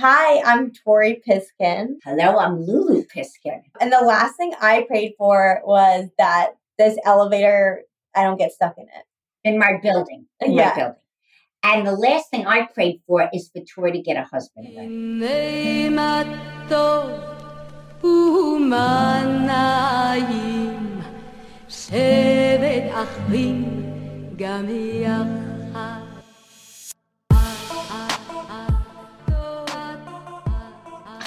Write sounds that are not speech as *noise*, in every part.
Hi, I'm Tori Piskin. Hello, I'm Lulu Piskin. And the last thing I prayed for was that this elevator, I don't get stuck in it. In my building. In Yeah. my building. And the last thing I prayed for is for Tori to get a husband again.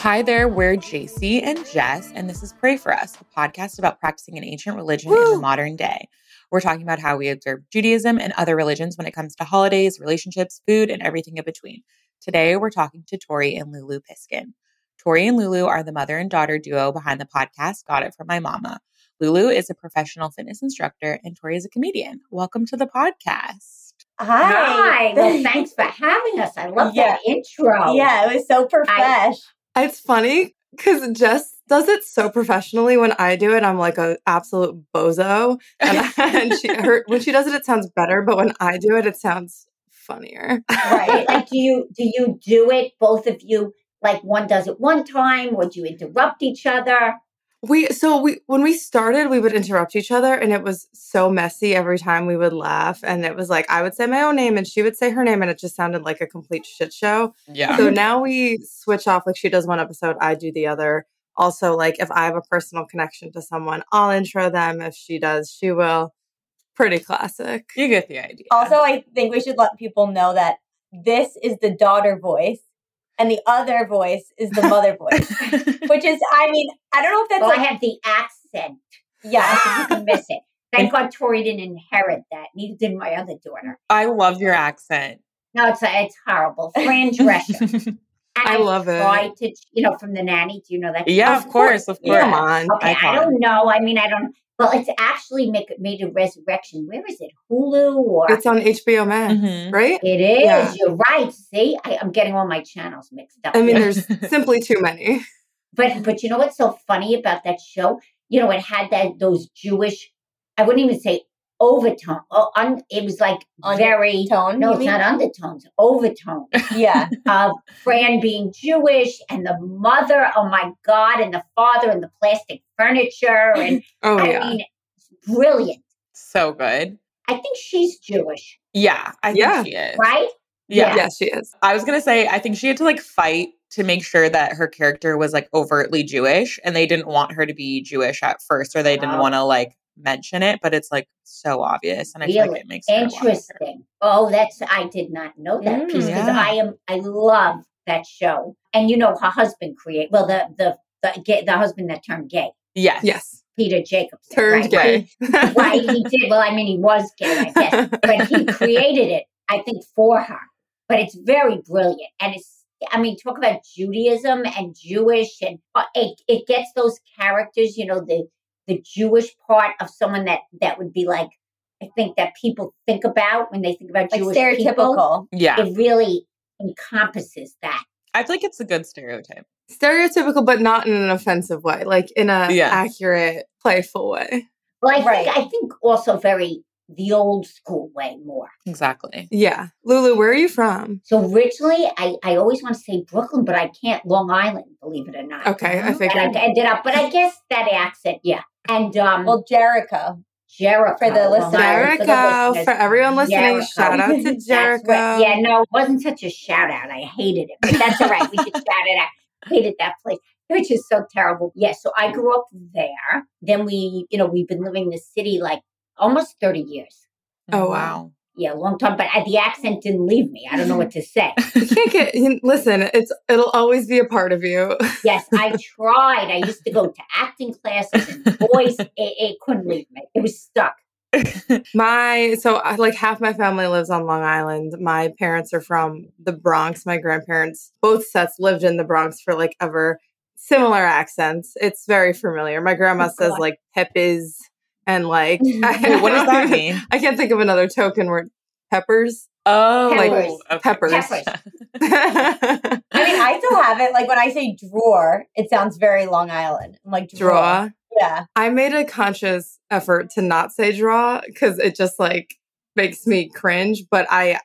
Hi there, we're JC and Jess, and this is Pray for Us, a podcast about practicing an ancient religion in the modern day. We're talking about how we observe Judaism and other religions when it comes to holidays, relationships, food, and everything in between. Today, we're talking to Tori and Lulu Piskin. Tori and Lulu are the mother and daughter duo behind the podcast Got It From My Mama. Lulu is a professional fitness instructor, and Tori is a comedian. Welcome to the podcast. Hi. Hi. Well, thanks for having us. I love Yeah. that intro. Yeah, it was so profesh. It's funny because Jess does it so professionally. When I do it, I'm like a absolute bozo, and, *laughs* *laughs* and she her when she does it, it sounds better. But when I do it, it sounds funnier. Right. like do *laughs* you do you do it both of you like one does it one time or do you interrupt each other? We so we when we started, we would interrupt each other, and it was so messy every time we would laugh. And it was like I would say my own name, and she would say her name, and it just sounded like a complete shit show. Yeah. So now we switch off. Like she does one episode, I do the other. Also, like if I have a personal connection to someone, I'll intro them. If she does, she will. Pretty classic. you get the idea. Also, I think we should let people know that this is the daughter voice and the other voice is the mother voice, *laughs* which is, I mean, I don't know if that's Well, I have the accent. yeah. you can miss it. *laughs* Thank God Tori didn't inherit that. Neither did my other daughter. I love your accent. No, it's it's horrible. Fran Drescher. *laughs* And I love it. to, you know, from the nanny. Do you know that? yeah, of course, of course. Come on. Okay, I don't know. I mean, I don't. Well, it's actually make, made a resurrection. Where is it? Hulu or It's on HBO Max, Mhm. right? it is. Yeah. You're right. See, I, I'm getting all my channels mixed up. I mean, there's *laughs* simply too many. but but you know what's so funny about that show? You know, it had that those Jewish. I wouldn't even say overtone. Oh, un, it was like very. Tone. No, it's mean? not undertones. Overtones. Yeah. of Fran being Jewish and the mother, oh my God, and the father and the plastic furniture. *laughs* And Oh I yeah. mean, brilliant. So good. I think she's Jewish, Yeah, I think she is. right? Yeah. yeah, she is. I was gonna say, I think she had to like fight to make sure that her character was like overtly Jewish, and they didn't want her to be Jewish at first, or they didn't Oh. want to like mention it, but it's like so obvious, and I feel like it makes her a lot better. Interesting. Oh, that's I did not know that Mm, piece because yeah. I am I love that show. And you know, her husband create well the the the, gay, the husband that turned gay, Yes. Yes. Peter Jacobson. Turned right? gay. Why he did. Well, I mean, he was gay, I guess, *laughs* but he created it, I think, for her. But it's very brilliant, and it's. I mean, talk about Judaism and Jewish, and uh, it it gets those characters. You know, the the Jewish part of someone that that would be like, I think that people think about when they think about Like Jewish people. stereotypical. Yeah. It really encompasses that. I feel like it's a good stereotype. Stereotypical, but not in an offensive way, like in a Yeah. accurate, playful way. Well, I Right. think I think also very the old school way more. Exactly. Yeah. Lulu, where are you from? So originally, I, I always want to say Brooklyn, but I can't. Long Island, believe it or not. Okay, I And figured. I ended up, but I guess that accent, yeah. And um, Well, Jericho. Jericho for the Long listeners. Island, for Jericho, listeners. for everyone listening, Jericho. shout out to *laughs* Jericho. what- yeah, no, it wasn't such a shout out. I hated it, but that's all right. We could shout it out. Hated that place, which is so terrible. Yeah, so I grew up there. Then we, you know, we've been living in the city like almost thirty years. Oh, wow. Yeah, long time. But uh, the accent didn't leave me. I don't know what to say. *laughs* You can't get listen, it's it'll always be a part of you. *laughs* Yes, I tried. I used to go to acting classes and voice. *laughs* It, it couldn't leave me. It was stuck. My so like half my family lives on Long Island. My parents are from the Bronx. My grandparents, both sets lived in the Bronx for like ever. Similar accents. It's very familiar. My grandma Oh, says God. like peppers and like *laughs* what does that *laughs* mean? I can't think of another token word. Peppers. Oh, Peppers. okay. Peppers. Peppers. *laughs* I mean, I still have it. Like when I say drawer, it sounds very Long Island. I'm like drawer. Draw. Yeah. I made a conscious effort to not say draw because it just like makes me cringe. But I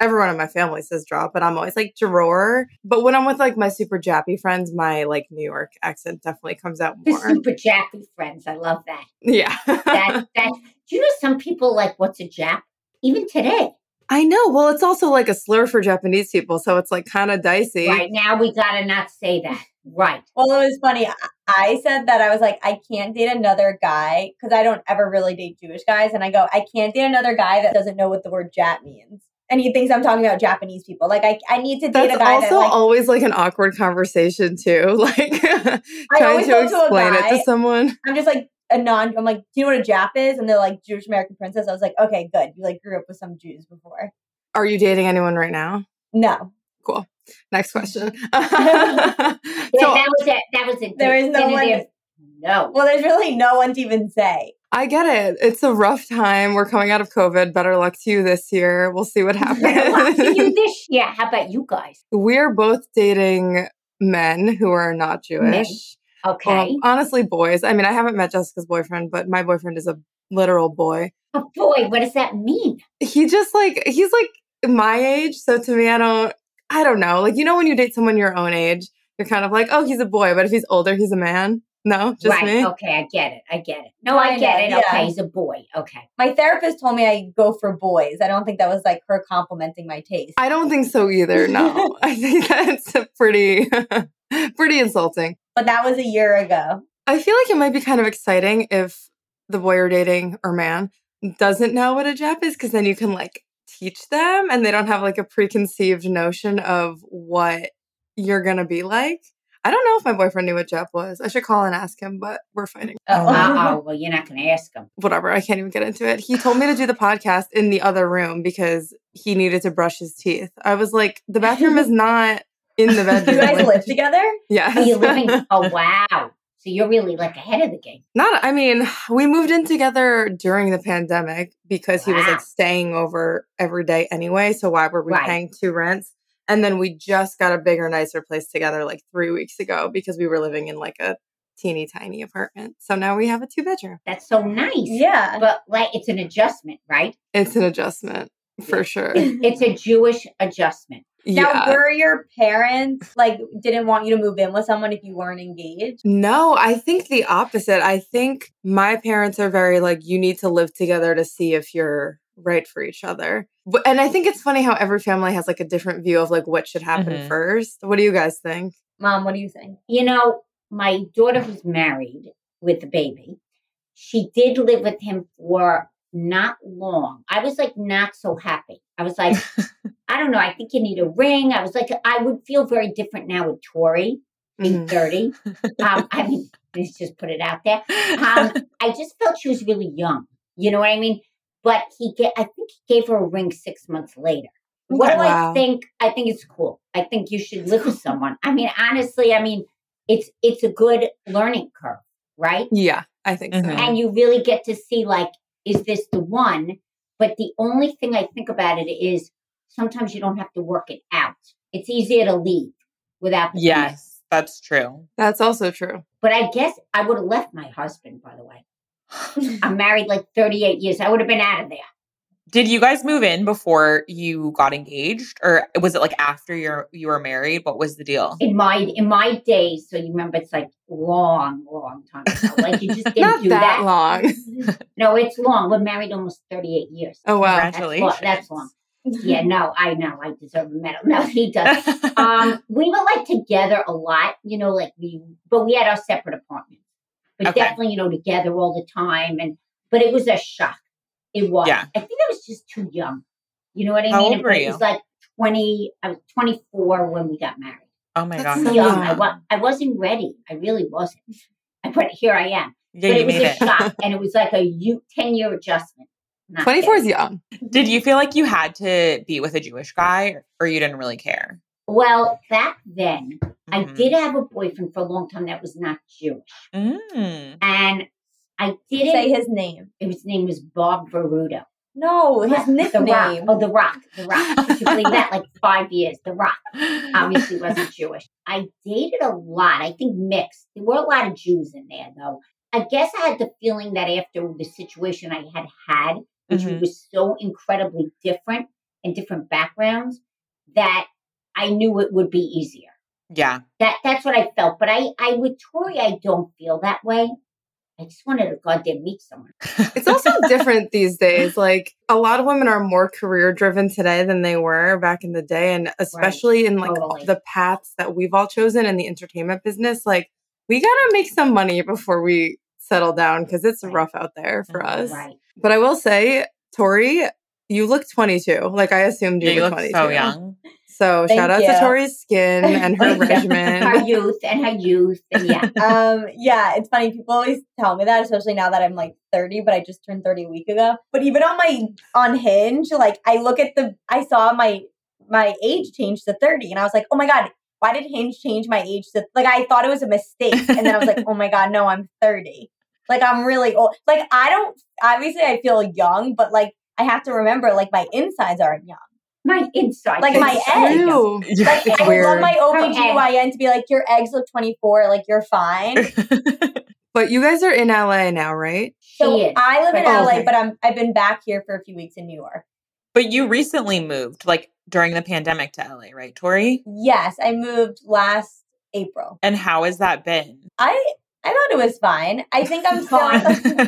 everyone in my family says draw, but I'm always like drawer. But when I'm with like my super jappy friends, my like New York accent definitely comes out The more. super jappy friends. I love that. yeah. That *laughs* that do you know some people like what's a Jap? Even today. I know. Well, it's also like a slur for Japanese people, so it's like kind of dicey. Right now we gotta not say that. Right. Well, it was funny. I- I said that I was like, I can't date another guy because I don't ever really date Jewish guys. And I go, I can't date another guy that doesn't know what the word Jap means. And he thinks I'm talking about Japanese people. Like, I, I need to date That's a guy That's also that, like, always like an awkward conversation too. *laughs* Like *laughs* trying to go to a explain it to someone. I'm just like a non, I'm like, do you know what a Jap is? And they're like, Jewish American princess. I was like, okay, good. You like grew up with some Jews before. Are you dating anyone right now? No. Cool. Next question. *laughs* Yeah, so that was a that was a There is no one- no. Well, there's really no one to even say. I get it. It's a rough time. We're coming out of COVID. Better luck to you this year. We'll see what happens. *laughs* Better luck to you this year. How about you guys? We're both dating men who are not Jewish. Um, okay. Well, honestly, boys. I mean, I haven't met Jessica's boyfriend, but my boyfriend is a literal boy. oh boy, what does that mean? He just like he's like my age, so to me, I don't, I don't know. Like you know, when you date someone your own age, you're kind of like, oh, he's a boy, but if he's older, he's a man. No, just right. me. Okay, I get it. I get it. No, I Kinda, get it. yeah. Okay, he's a boy. Okay. My therapist told me I go for boys. I don't think that was like her complimenting my taste. I don't think so either. No, *laughs* I think that's pretty, *laughs* pretty insulting. but that was a year ago. I feel like it might be kind of exciting if the boy you're dating or man doesn't know what a Jap is, because then you can like teach them and they don't have like a preconceived notion of what you're gonna be like. I don't know if my boyfriend knew what Jap was. I should call and ask him, but we're fighting. Oh. Uh oh. *laughs* Well, you're not going to ask him. Whatever. I can't even get into it. He told me to do the podcast in the other room because he needed to brush his teeth. I was like, the bathroom is *laughs* not in the bedroom. you guys Like, live together? Yes. Are you living? *laughs* Oh wow. So you're really like ahead of the game. Not, I mean, we moved in together during the pandemic because he was like staying over every day anyway. So why were we Right. paying two rents? And then we just got a bigger, nicer place together like three weeks ago because we were living in like a teeny tiny apartment. So now we have a two bedroom. That's so nice. Yeah. But like, it's an adjustment, right? It's an adjustment for Yeah. sure. *laughs* It's a Jewish adjustment. Now, yeah. were your parents like didn't want you to move in with someone if you weren't engaged? No, I think the opposite. I think my parents are very like, you need to live together to see if you're right for each other. And I think it's funny how every family has like a different view of like what should happen Mhm. first. What do you guys think? Mom, what do you think? You know, my daughter who's married with the baby, she did live with him for not long. I was like not so happy. I was like, *laughs* I don't know, I think you need a ring. I was like, I would feel very different now with Tori being Mhm. 30. *laughs* Um, I mean, let's just put it out there. Um, *laughs* I just felt she was really young. You know what I mean? But he get I think he gave her a ring six months later. What Okay. do Wow. I think? I think it's cool. I think you should live with someone. I mean, honestly, I mean, it's it's a good learning curve, right? Yeah, I think so. Mhm. And you really get to see like, is this the one? But the only thing I think about it is sometimes you don't have to work it out. It's easier to leave without the commitment. yes, that's true. That's also true. But I guess I would have left my husband, by the way. I'm married like 38 years. I would have been out of there. Did you guys move in before you got engaged, or was it like after you're you were married? What was the deal? In my in my days, so you remember it's like long, long time ago. Like you just *laughs* didn't Not do that, that. long. *laughs* No, it's long. We're married almost 38 years. Oh wow. That's long. That's long. Yeah, *laughs* no, I know. I deserve a medal. No, he does. um, we were like together a lot, you know, like we, but we had our separate apartments. But Okay. definitely, you know, together all the time. And but it was a shock. It was. Yeah. I think I was just too young. You know what I How mean? old were you? It was like twenty. I was twenty four when we got married. oh my That's god! so young. I, young. wa- I wasn't ready. I really wasn't. I *laughs* But here I am. Yeah, but you it was made a it. shock, *laughs* and it was like a ten year adjustment. Not 24 is young. Did you feel like you had to be with a Jewish guy, or you didn't really care? Well, back then, I Mhm. did have a boyfriend for a long time that was not Jewish. Mm. And I didn't Say his name. his name was Bob Veruto. No, his The Rock. nickname. Oh, The Rock. The Rock. Could you believe that? Like five years. The Rock obviously wasn't Jewish. I dated a lot. I think mixed. There were a lot of Jews in there, though. I guess I had the feeling that after the situation I had had, which Mhm. was so incredibly different, and different backgrounds that I knew it would be easier. Yeah. That that's what I felt. But I, I with Tori, I don't feel that way. I just wanted to goddamn meet someone. *laughs* It's also different these days. Like a lot of women are more career driven today than they were back in the day. And especially in like totally. the paths that we've all chosen in the entertainment business, like we gotta make some money before we settle down because it's Right. rough out there for mm-hmm. us. Right. But I will say, Tori, you look 22. Like I assumed you, Yeah, you look look 22. so young. So Thank shout out you. to Tori's skin *laughs* and her regimen. Her youth and her youth. And yeah. *laughs* um yeah it's funny people always tell me that especially now that i'm like 30 but i just turned 30 a week ago but even on my on hinge like i look at the i saw my my age change to 30 and i was like oh my god why did hinge change my age to like i thought it was a mistake and then i was like oh my god no i'm 30 like i'm really old like i don't obviously i feel young but like i have to remember like my insides aren't young My inside. Like my is- eggs. Ew. *laughs* like It's i weird. love my Her OBGYN to be like your eggs look 24 like you're fine *laughs* But you guys are in LA now, right? She So is. I live in Oh, LA, okay. but I'm I've been back here for a few weeks in New York. but you recently moved, like during the pandemic to LA, right, Tori? Yes, I moved last April. And how has that been? I I thought it was fine. I think I'm *laughs* fine.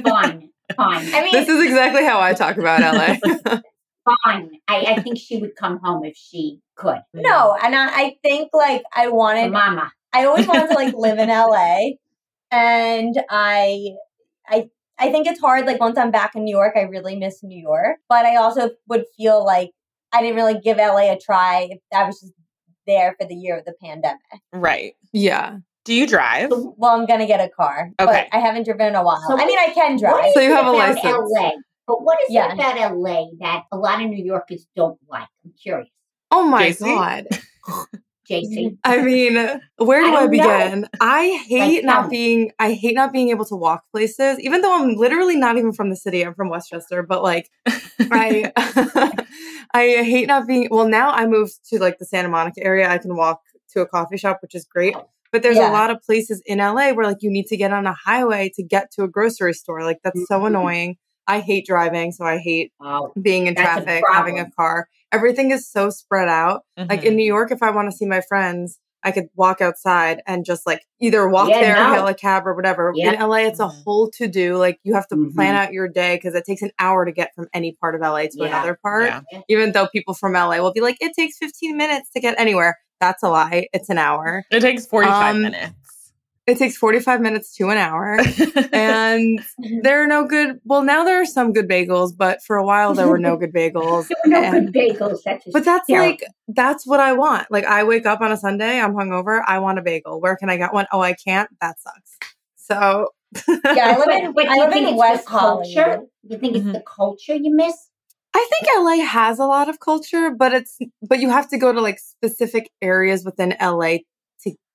fine. Fine. I mean This is exactly how I talk about LA. Fine. I, I think she would come home if she could. no, and I, I think like I For wanted mama. I always wanted to like *laughs* live in LA and I I I think it's hard like once I'm back in New York, I really miss New York, but I also would feel like I didn't really give LA a try if I was just there for the year of the pandemic. Right. yeah. Do you drive? Well, I'm gonna get a car. Okay. But I haven't driven in a while. So I mean, I can drive. So you it have a about license. LA? But what is Yeah. it about LA that a lot of New Yorkers don't like? I'm curious. Oh my JC? God. *laughs* JC. I mean, where do I, don't know. begin? I hate Like, not being I hate not being able to walk places, even though I'm literally not even from the city. I'm from Westchester, but like I *laughs* I hate not being well now I moved to like the Santa Monica area. I can walk to a coffee shop, which is great. But there's Yeah. a lot of places in LA where like you need to get on a highway to get to a grocery store. Like that's so Mhm. annoying. I hate driving, so I hate Oh, being in That's a traffic, having a car. Everything is so spread out. Like Mhm. in New York, if I want to see my friends, I could walk outside and just like either walk Yeah, there, no. hail a cab, or whatever. Yeah. In LA, it's a Mhm. whole to do. Like you have to plan Mhm. out your day because it takes an hour to get from any part of LA to Yeah. another part. Yeah. Even though people from LA will be like, it takes 15 minutes to get anywhere. That's a lie. It's an hour. It takes 45 Um, minutes. It takes 45 minutes to an hour. *laughs* and there are no good, well, now there are some good bagels, but for a while there were no good bagels. no And- good bagels. That's But that's terrible. like that's what I want. Like I wake up on a Sunday, I'm hungover, I want a bagel. Where can I get one? Oh, I can't. That sucks. So Yeah, I live in *laughs* But I do you live think in it's West culture? You think it's Mhm. the culture you miss? I think LA has a lot of culture, but it's but you have to go to like specific areas within LA to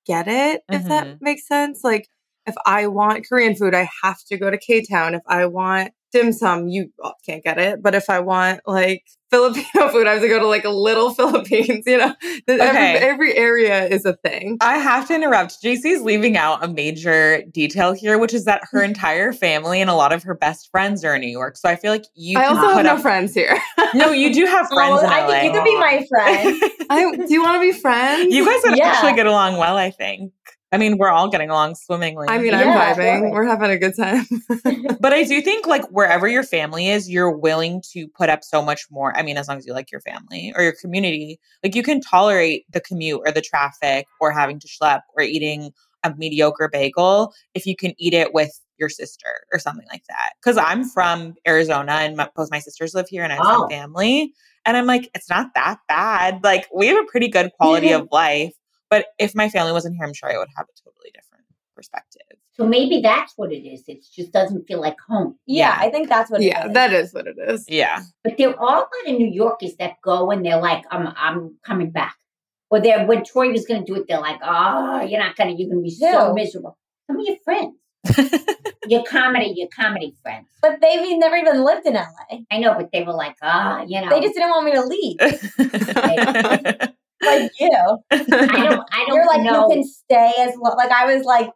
get it, if Mhm. that makes sense. Like if I want Korean food, I have to go to K Town. If I want dim sum, you can't get it. But if I want like *laughs* Filipino food, I have to go to like a little *laughs* Philippines, you know? Every, Okay. every area is a thing. I have to interrupt. JC's leaving out a major detail here, which is that her mm. entire family and a lot of her best friends are in New York. So I feel like you I also have no up- friends here. No, you do have *laughs* friends Oh, I LA. think you could be my friend. I, do you want to be friends? You guys would Yeah. actually get along well, I think. I mean, we're all getting along swimmingly. I mean, Yeah, I'm vibing. sure. We're having a good time. *laughs* but I do think like wherever your family is, you're willing to put up so much more. I mean, as long as you like your family or your community, like you can tolerate the commute or the traffic or having to schlep or eating a mediocre bagel if you can eat it with your sister or something like that. Because I'm from Arizona and my, both my sisters live here and I have Oh. some family. And I'm like, it's not that bad. Like we have a pretty good quality of life. But if my family wasn't here, I'm sure I would have a totally different perspective. So maybe that's what it is. It just doesn't feel like home. Yeah, Yeah. I think that's what yeah, it is. that is what it is. Yeah. But there are a lot of New Yorkers that go and they're like, I'm I'm coming back. Or they're when Tori was gonna do it, they're like, Oh, you're not gonna you're gonna be so miserable. Some of your friends. *laughs* your comedy, your comedy friends. But they've never even lived in LA. I know, but they were like, ah, you know. They just didn't want me to leave. *laughs* Like you. *laughs* I don't I don't You're like know. you can stay as long. Like I was like,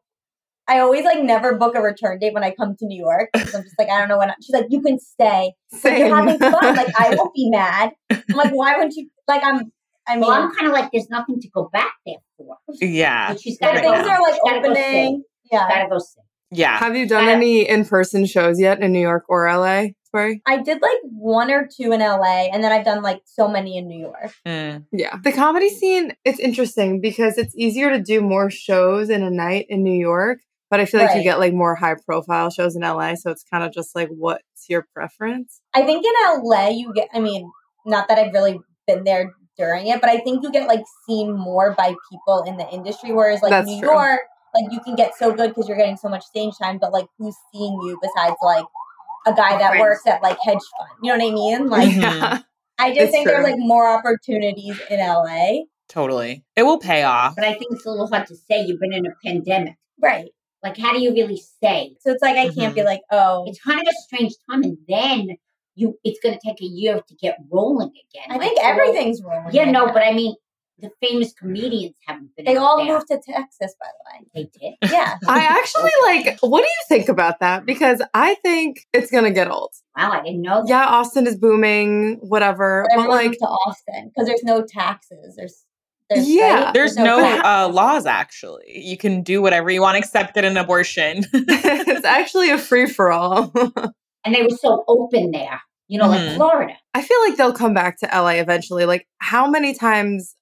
I always like never book a return date when I come to New York. I'm just like, I don't know when. I, she's like, you can stay. Like, you're having fun. Like, I *laughs* won't be mad. I'm like, why wouldn't you? Like, I'm. I mean, Well, I'm kind of like, there's nothing to go back there for. Yeah. But she's but got to things go. are like She's go opening. Yeah, Gotta go sing. Yeah. Have you done Uh, any in person shows yet in New York or LA? Sorry. I did like one or two in LA, and then I've done like so many in New York. Mm. Yeah. The comedy scene, it's interesting because it's easier to do more shows in a night in New York, but I feel like you get like more high profile shows in LA. So it's kind of just like, what's your preference? I think in LA you get I mean, not that I've really been there during it, but I think you get like seen more by people in the industry whereas like That's New true. York like you can get so good because you're getting so much stage time, but like who's seeing you besides like a guy that works at like hedge fund. You know what I mean? Like Mhm. Yeah. I just It's think true. there's like more opportunities in LA. Totally. It will pay off. But I think it's a little hard to say. You've been in a pandemic. Right. Like, how do you really say? So it's like I can't be like, oh It's kind of a strange time, and then you, it's going to take a year to get rolling again. I Like, think so- everything's rolling. Yeah, right no, but I mean, the famous comedians haven't been. they all there. moved to Texas, by the way. They did. *laughs* Yeah. I actually like, what do you think about that? Because I think it's going to get old. Wow, I didn't know that. Yeah, Austin is booming, whatever. But Everyone like, to Austin because there's no taxes. There's, there's Yeah. right? There's no taxes. uh, laws, actually. You can do whatever you want except get an abortion. *laughs* *laughs* it's actually a free for all. And they were so open there. You know, Mhm. like Florida. I feel like they'll come back to LA eventually. Like, how many times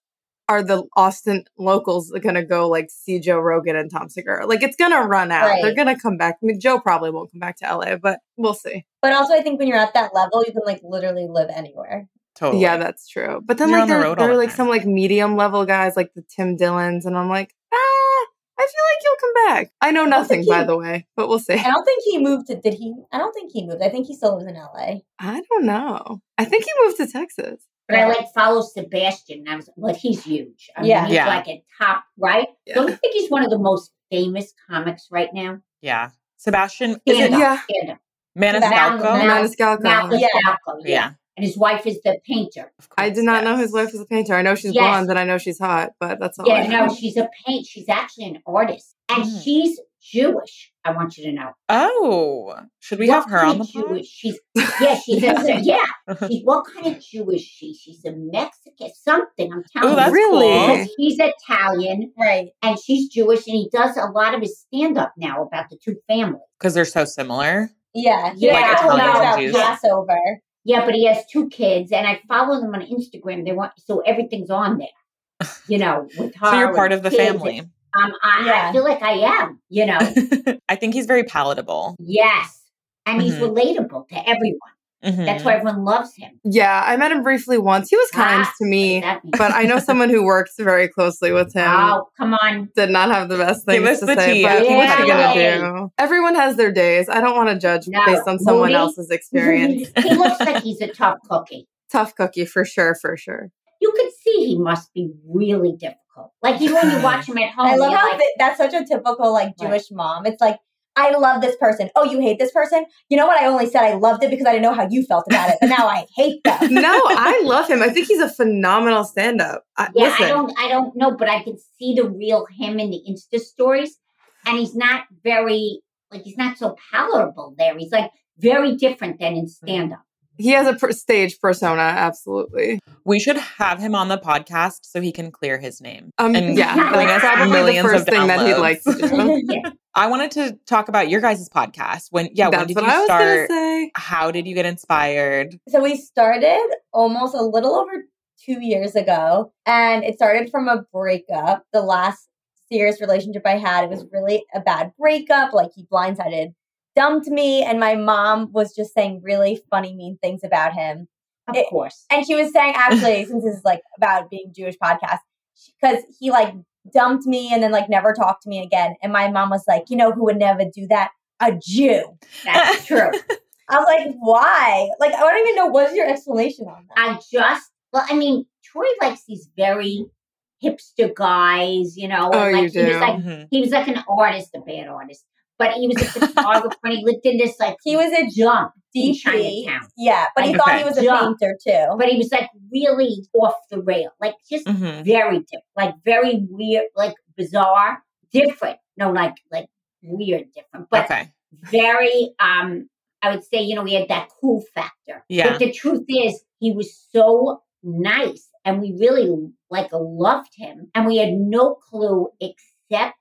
are the Austin locals going to go like see Joe Rogan and Tom Segura? Like, it's going to run out. They're going to come back. I mean, Joe probably won't come back to LA, but we'll see. But also, I think when you're at that level, you can like literally live anywhere. totally. Yeah, that's true. But then, You're like, on the there, road all there are like time. some like medium level guys, like the Tim Dillons, and I'm like, ah, I feel like you'll come back. I know don't nothing, think by the way, but we'll see. I don't think he moved to. Did he? I don't think he moved. I think he still lives in LA. I don't know. I think he moved to Texas. But I like follow Sebastian. and I was, well, he's huge. I mean, Yeah. he's Yeah. like a top, right? Yeah. Don't you think he's one of the most famous comics right now? Yeah. Sebastian, is it up, Yeah. stand up. Maniscalco? Maniscalco. Yeah. Yeah. Yeah. And his wife is the painter. Of I did not know his wife is a painter. I know she's Yes. blonde and I know she's hot, but that's all. Yeah, I know. no, she's a paint. She's actually an artist, and Mm. she's Jewish. I want you to know. Oh, should we What have her on the of pod? Jewish? She's yeah, *laughs* she's a, yeah. Uh-huh. She's what kind of Jewish? She she's a Mexican something. I'm oh, telling Oh, that's you. Really? cool. Because He's Italian Right. and she's Jewish, and he does a lot of his stand up now about the two families. Because they're so similar. Yeah. Yeah, Like Italians and about Jews. Passover. Yeah, but he has two kids, and I follow them on Instagram. They want so everything's on there. You know, with her. So you're part of the kids. family. Um, I, Yeah. I feel like I am. You know, *laughs* I think he's very palatable. yes, and he's Mhm. relatable to everyone. Mhm. That's why everyone loves him. Yeah, I met him briefly once. He was kind Ah, to me, what does that mean? but I know someone who works very closely with him. Oh, come on. Did not have the best Give things us to the say, tea. but Yeah. what's he gonna do? Everyone has their days. I don't want to judge No. based on someone Moody? else's experience. *laughs* he looks like he's a tough cookie. *laughs* Tough cookie for sure, for sure. You could see he must be really difficult. Like even when you watch him at home, I love you're how like, thi- that's such a typical like Right. Jewish mom. It's like, I love this person. Oh, you hate this person? You know what? I only said I loved it because I didn't know how you felt about it, but now I hate them. *laughs* No, I love him. I think he's a phenomenal stand-up. I, yeah, listen, I don't, I don't know, but I can see the real him in the Insta stories, and he's not very like he's not so palatable there. He's like very different than in stand up. He has a per- stage persona. Absolutely. We should have him on the podcast so he can clear his name. Um, And yeah, bring that's us probably the millions of first thing that he'd like to do. Yeah. *laughs* *laughs* I wanted to talk about your guys' podcast. When yeah, when did what you I was gonna start? say. How did you get inspired? So we started almost a little over two years ago, and it started from a breakup. The last serious relationship I had, it was really a bad breakup. Like he blindsided, dumped me, and my mom was just saying really funny, mean things about him. Of It- course. And she was saying, actually, since this is like about being Jewish podcast, because he like dumped me and then like never talked to me again. And my mom was like, you know who would never do that? A Jew. That's *laughs* true. I was like, why? Like, I don't even know what's your explanation on that. I just well, I mean, Tori likes these very hipster guys, you know. Oh, and, you like he was do. like Mhm. he was like an artist, a bad artist. But he was a photographer *laughs* and he lived in this like He was a jump in DP. Chinatown. Yeah, but he Okay. thought he was a Yeah. painter too. But he was like really off the rail. Like just Mhm. very different. Like very weird, like bizarre, different. No, like like weird different, but okay. very um I would say, you know, he had that cool factor. Yeah. But the truth is he was so nice and we really like loved him and we had no clue except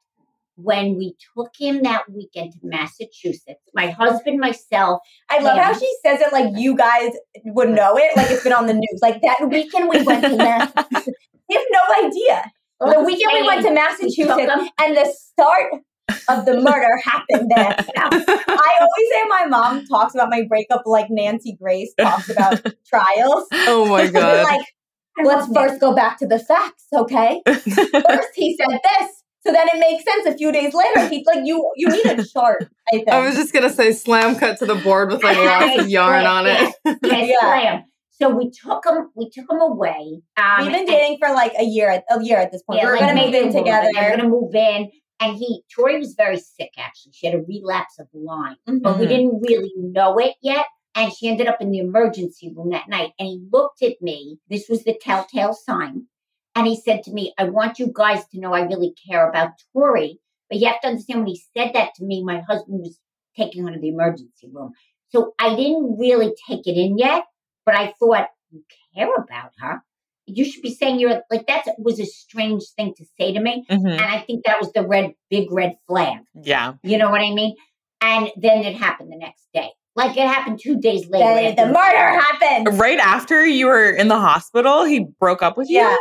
when we took him that weekend to Massachusetts. My husband, myself, I love how she says it like you guys would know it, like it's been on the news. Like that *laughs* weekend we went to Massachusetts. We have no idea. The weekend we went to Massachusetts and the start of the murder happened there. I always say my mom talks about my breakup like Nancy Grace talks about *laughs* trials. Oh my *laughs* god. like, let's first go back to the facts, okay? First he said this. So then it makes sense a few days later. He's like, you you need a chart, I think. I was just gonna say slam cut to the board with like *laughs* lots of yarn on it. Yes, *laughs* Yeah. slam. So we took him. We took him away. Um, We've been dating for like a year at a year at this point. Yeah, we are like gonna move in a little bit. together. We're gonna move in, and he Tori was very sick. Actually, she had a relapse of Lyme, but we didn't really know it yet. And she ended up in the emergency room that night. And he looked at me. This was the telltale sign. And he said to me, I want you guys to know I really care about Tori. But you have to understand when he said that to me, my husband was taking her to the emergency room. So I didn't really take it in yet, but I thought, you care about her. You should be saying you're like that was a strange thing to say to me. Mhm. And I think that was the red big red flag. Yeah. You know what I mean? And then it happened the next day. Like it happened two days later. Then the murder happened. Right after you were in the hospital, he broke up with you. Yeah.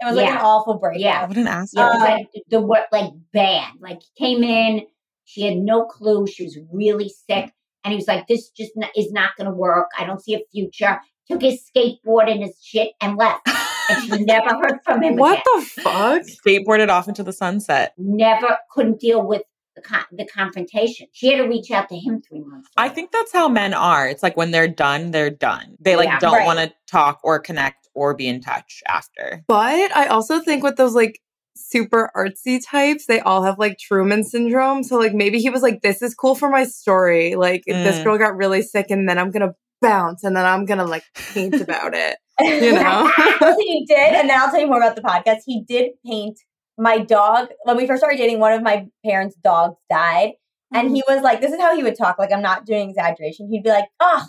It was like an awful breakup. Yeah. What an asshole. Yeah, Uh, like the word like bad. Like he came in, she had no clue. She was really sick, and he was like, "This just n- is not going to work. I don't see a future." Took his skateboard and his shit and left, and she *laughs* never heard from him What again. the fuck? Skateboarded off into the sunset. never couldn't deal with the con- the confrontation. She had to reach out to him three months. I think that's how men are. It's like when they're done, they're done. They like Yeah. don't Right. want to talk or connect or be in touch after. But I also think with those like super artsy types, they all have like Truman syndrome. So like maybe he was like, this is cool for my story. Like this Mm. girl got really sick and then I'm gonna bounce and then I'm gonna like paint about it. *laughs* You know? He *laughs* did, and then I'll tell you more about the podcast. He did paint my dog when we first started dating. One of my parents' dogs died, and he was like, "This is how he would talk." Like I'm not doing exaggeration. He'd be like, "Oh,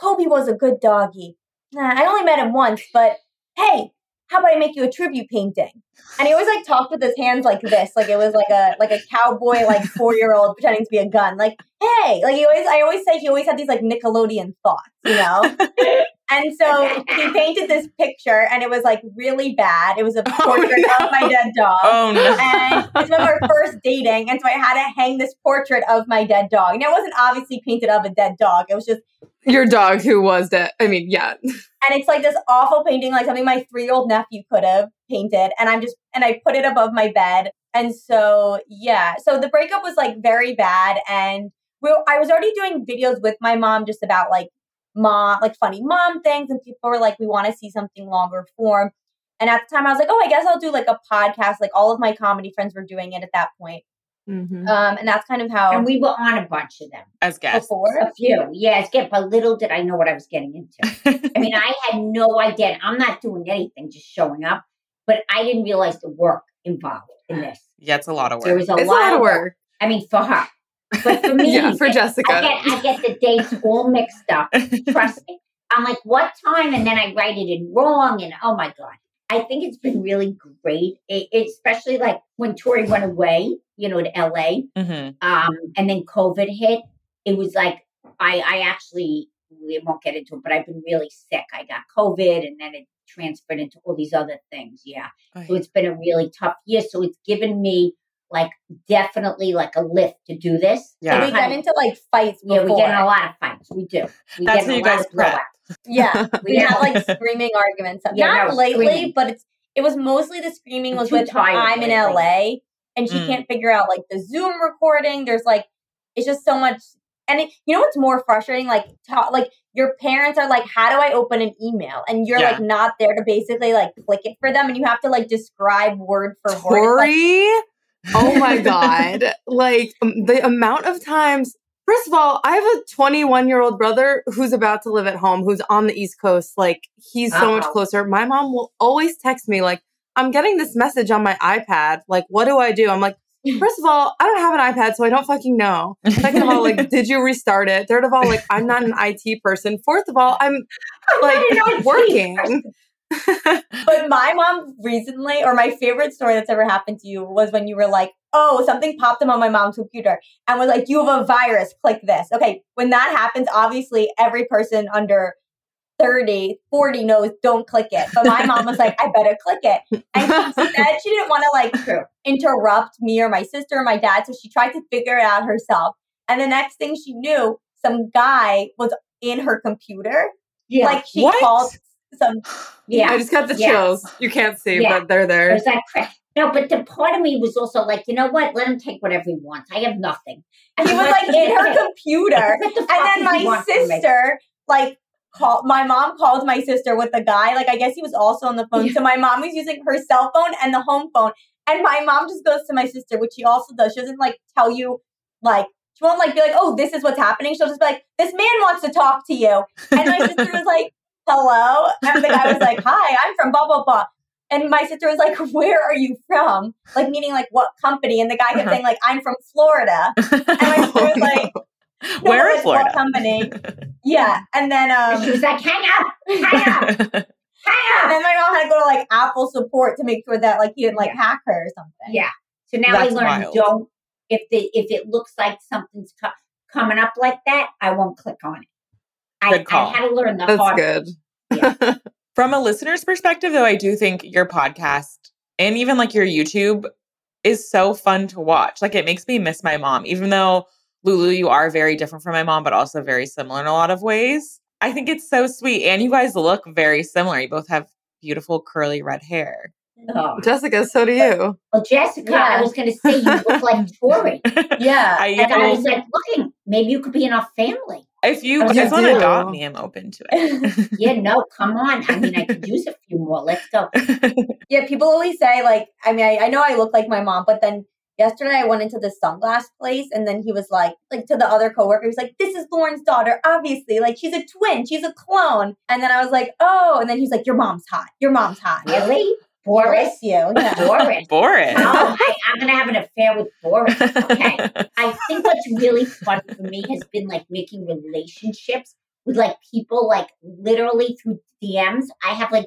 Kobe was a good doggy. Nah, I only met him once, but hey, how about I make you a tribute painting?" And he always like talked with his hands like this, like it was like a like a cowboy, like four year old pretending to be a gun. Like, hey, like he always, I always say he always had these like Nickelodeon thoughts, you know. *laughs* And so he painted this picture, and it was like really bad. It was a oh, portrait no. of my dead dog. Oh no. And it's when we were first dating, and so I had to hang this portrait of my dead dog. And it wasn't obviously painted of a dead dog. It was just, Your dog who was dead. I mean, yeah. and it's like this awful painting, like something my three year old nephew could have painted. And I'm just, and I put it above my bed. And so, yeah. So the breakup was like very bad. And we, I was already doing videos with my mom just about like mom, like funny mom things. And people were like, we want to see something longer form. And at the time, I was like, oh, I guess I'll do like a podcast. Like all of my comedy friends were doing it at that point. Mhm. Um, and that's kind of how and we were on a bunch of them. As guests. before. A few, yes. Get, but little did I know what I was getting into. *laughs* I mean, I had no idea. I'm not doing anything, just showing up. But I didn't realize the work involved in this. yeah, it's a lot of work. There was a, It's a lot, lot of work. I mean, for her, but for *laughs* me, yeah, for I Jessica. get I get the dates all mixed up. *laughs* Trust me. I'm like, what time? And then I write it in wrong. And oh my god, I think it's been really great, it, especially like when Tori went away, you know, to LA, Mhm. um, and then COVID hit. It was like I I actually we won't get into it, but I've been really sick. I got COVID, and then it transferred into all these other things. Yeah. So it's been a really tough year. So it's given me like definitely like a lift to do this. Yeah. And we got into like fights Yeah, we get in a lot of fights. We do. We That's get how in you lot guys of prep. Yeah, *laughs* we Yeah. had like screaming arguments. Yeah, Not lately, screaming. but it's it was mostly the screaming was with I'm in. LA and she Mm. can't figure out like the Zoom recording. There's like it's just so much. And it, you know what's more frustrating? Like, ta- like your parents are like, "How do I open an email?" And you're Yeah. like not there to basically like click it for them, and you have to like describe word for word. Like, oh my *laughs* god! Like um, the amount of times. First of all, I have a 21 year old brother who's about to live at home, who's on the East Coast. Like he's so much Uh-oh. closer. My mom will always text me like, "I'm getting this message on my iPad. Like, what do I do?" I'm like, *laughs* first of all, I don't have an iPad, so I don't fucking know. Second of all, like, did you restart it? Third of all, like, I'm not an IT person. Fourth of all, I'm *laughs* like not an IT working. *laughs* But my mom recently, or my favorite story that's ever happened to you was when you were like, oh, something popped up on my mom's computer and was like, you have a virus, click this. Okay, when that happens, obviously every person under 30, 40 knows don't click it. But my mom was like, I better click it. And she *laughs* said she didn't want to like interrupt me or my sister or my dad. So she tried to figure it out herself. And the next thing she knew, some guy was in her computer. Yeah. Like she What? called some yeah. I just got the Yeah. chills. You can't see, Yeah. but they're It there. was like crack. No, but the part of me was also like, you know what? Let him take whatever he wants. I have nothing. And he was like in her computer. The And then my want from me? sister, like, called my mom called my sister with the guy. Like, I guess he was also on the phone. So my mom was using her cell phone and the home phone. And my mom just goes to my sister, which she also does. She doesn't like tell you, like, she won't like be like, oh, this is what's happening. She'll just be like, this man wants to talk to you. And my sister was like, hello. And the guy was like, hi, I'm from blah, blah, blah. And my sister was like, *laughs* where are you from? Like, meaning like what company? And the guy kept Uh-huh. saying, like, I'm from Florida. *laughs* And my sister was like, no, Where in like, What Florida? company? *laughs* Yeah. And then And she um was like, hang up, hang up, hang up. and then my mom had to go to like Apple support to make sure that like he didn't like hack her or something. Yeah. So now That's I learned wild. don't if the if it looks like something's co- coming up like that, I won't click on it. I, Good call. I had to learn the That's hard. good. From a listener's perspective, though, I do think your podcast and even like your YouTube is so fun to watch. Like it makes me miss my mom, even though Lulu, you are very different from my mom, but also very similar in a lot of ways. I think it's so sweet. And you guys look very similar. You both have beautiful curly red hair. Oh. Jessica, so do you. Well, Jessica, Yeah. I was going to say you look like *laughs* Tori, Yeah. I, and I will- was like, looking, maybe you could be in our family. If you guys want to adopt me, I'm open to it. *laughs* Yeah, no, come on. I mean, I could use a few more. Let's go. *laughs* yeah, people always say like I mean I, I know I look like my mom, but then yesterday I went into the sunglass place and then he was like like to the other coworker, he was like, This is Lauren's daughter, obviously. Like she's a twin, she's a clone. And then I was like, Oh, and then he's like, Your mom's hot. Your mom's hot. Really, Boris Boris? you. Yeah. Boris. Boris. Oh, I, I'm going to have an affair with Boris. Okay. *laughs* I think what's really fun for me has been like making relationships with like people like literally through DMs. I have like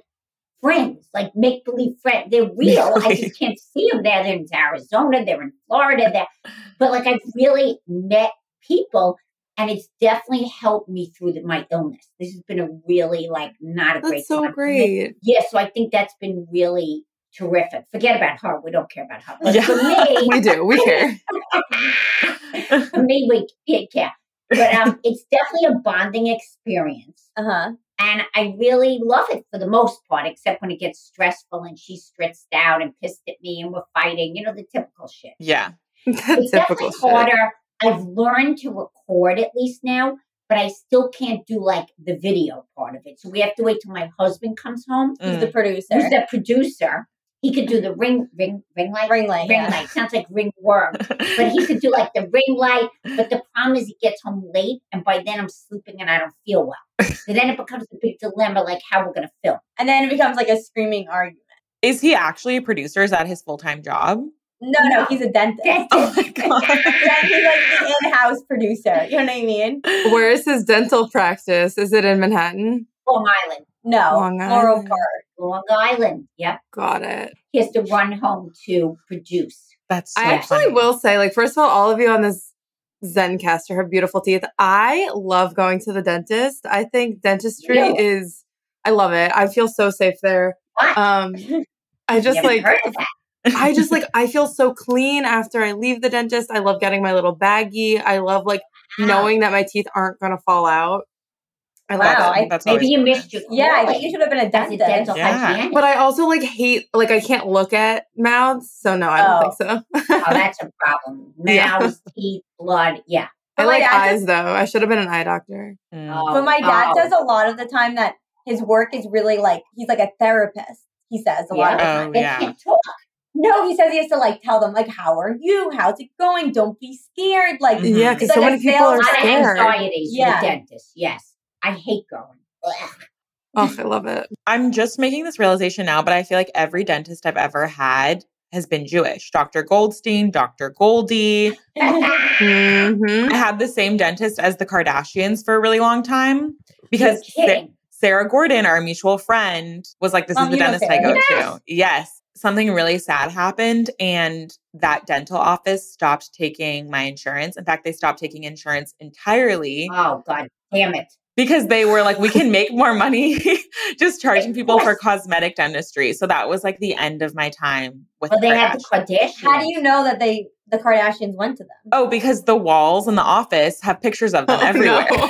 friends, like make believe friends. They're real. I just can't see them there. They're in Arizona, they're in Florida, they're, but like I've really met people and it's definitely helped me through the, my illness. This has been a really like not a great That's so time great. Yeah, so I think that's been really terrific. Forget about her. We don't care about her. But Yeah. for me, *laughs* We do. We care. *laughs* for me, we yeah, care. But um, it's definitely a bonding experience. Uh-huh. And I really love it for the most part, except when it gets stressful and she's stressed out and pissed at me and we're fighting, you know, the typical shit. yeah. *laughs* It's Typical definitely shit. harder. I've learned to record at least now, but I still can't do like the video part of it. So we have to wait till my husband comes home. He's Mm. the producer. Who's the producer? He could do the ring, ring, ring light, Ring light, ring yeah. light. Sounds like ringworm, *laughs* but he could do like the ring light. But the problem is, he gets home late, and by then I'm sleeping and I don't feel well. So then it becomes a big dilemma, like how we're gonna film. And then it becomes like a screaming argument. Is he actually a producer? Is that his full time job? No, no, No. he's a dentist. *laughs* Dentist. Oh my god. yeah, he's like the in-house producer. You know what I mean? Where is his dental practice? Is it in Manhattan? Long Island, No, Long Laurel Island. Park. Long Island. Yep, Got it. he has to run home to produce. That's so I actually funny. will say, like, first of all, all of you on this Zencastr have beautiful teeth. I love going to the dentist. I think dentistry Really? is, I love it. I feel so safe there. What? Um, I *laughs* just Never like, heard of that. I just like, *laughs* I feel so clean after I leave the dentist. I love getting my little baggie. I love like Wow. knowing that my teeth aren't going to fall out. I love Wow. I- That's Maybe you missed your Yeah, I think you should have been a as a dentist. dental Yeah. But I also like hate, like, I can't look at mouths. So no, I don't Oh. think so. oh, *laughs* that's a problem. Yeah. Mouths, teeth, blood. Yeah. I But my like dad eyes though. I should have been an eye doctor. Mm. Oh, But my dad oh. says a lot of the time that his work is really like he's like a therapist. He says a lot of the Yeah. Oh, time. They can't talk. No, he says he has to like tell them like, "How are you? How's it going? Don't be scared." Like, Mhm. Yeah, It's because like so a many people sales are A scared. anxieties Yeah. the dentist. Yes. I hate going. Ugh. Oh, I love it. I'm just making this realization now, but I feel like every dentist I've ever had has been Jewish. Dr. Goldstein, Dr. Goldie. *laughs* Mhm. I had the same dentist as the Kardashians for a really long time because Sa- Sarah Gordon, our mutual friend, was like, This Um, is the dentist I go Yes. to. Yes. Something really sad happened, and that dental office stopped taking my insurance. In fact, they stopped taking insurance entirely Oh God damn it. because they were like, we can *laughs* make more money *laughs* just charging people for cosmetic dentistry. So that was like the end of my time with Well, the they had the Kardashians. How do you know that they the Kardashians went to them? Oh, because the walls in the office have pictures of *laughs* them Oh, everywhere. no.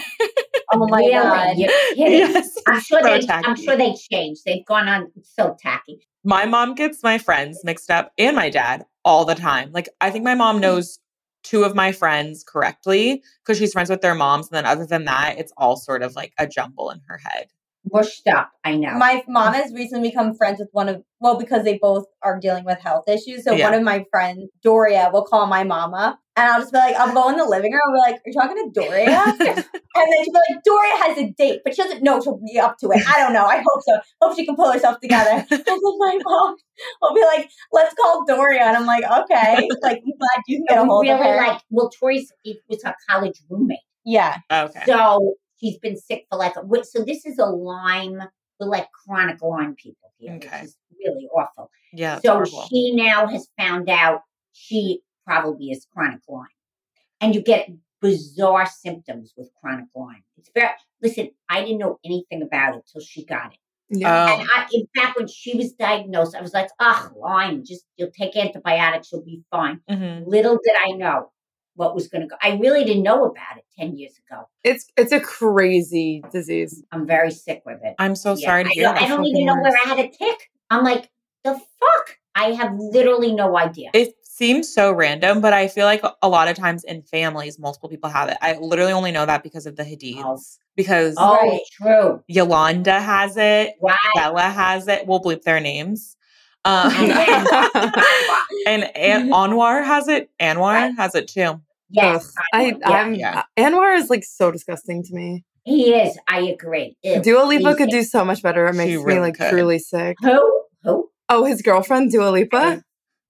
Oh my really? god. Yes. I'm sure So they. I'm sure they changed. They've gone on so tacky. My mom gets my friends mixed up and my dad all the time. Like, I think my mom hmm. knows two of my friends correctly because she's friends with their moms. And then, other than that, it's all sort of like a jumble in her head. Mushed up. I know. My mom has recently become friends with one of well because they both are dealing with health issues. So Yeah. one of my friends, Doria, will call my mama, and I'll just be like, I'll go in the living room, and be like, "Are you talking to Doria?" *laughs* and then she'll be like, "Doria has a date, but she doesn't know she'll be up to it. I don't know. I hope so. Hope she can pull herself together." *laughs* And then my mom will be like, "Let's call Doria," and I'm like, "Okay." Like, I'm glad you can get a we hold really of her. like. Well, Tori's it was her college roommate, yeah, okay. so she's been sick for like. a week. So this is a Lyme. We're like chronic Lyme people here, Okay. which is really awful. Yeah. so horrible. she now has found out she probably is chronic Lyme, and you get bizarre symptoms with chronic Lyme. It's very. Listen, I didn't know anything about it till she got it. Yeah. Oh. And I, in fact, when she was diagnosed, I was like, "Ugh, Lyme. Just you'll take antibiotics, you'll be fine." Mhm. Little did I know what was going to go. I really didn't know about it ten years ago. It's it's a crazy disease. I'm very sick with it. I'm so Yeah, sorry to I, hear don't- that. I don't even know where. I had a tick. I'm like, the fuck. I have literally no idea. It seems so random, but I feel like a lot of times in families, multiple people have it. I literally only know that because of the Hadids. Oh. Because oh, Right. true. Yolanda has it, Right. Bella has it. We'll bleep their names. Um, *laughs* And *laughs* and An- *laughs* Anwar has it. Anwar has it too. Yes, I, yeah, I'm yeah. Anwar is like so disgusting to me. he is. I agree. Ew, Dua Lipa he's- could do so much better. It She makes me really like could. truly sick. Who? Who? Oh, his girlfriend Dua Lipa.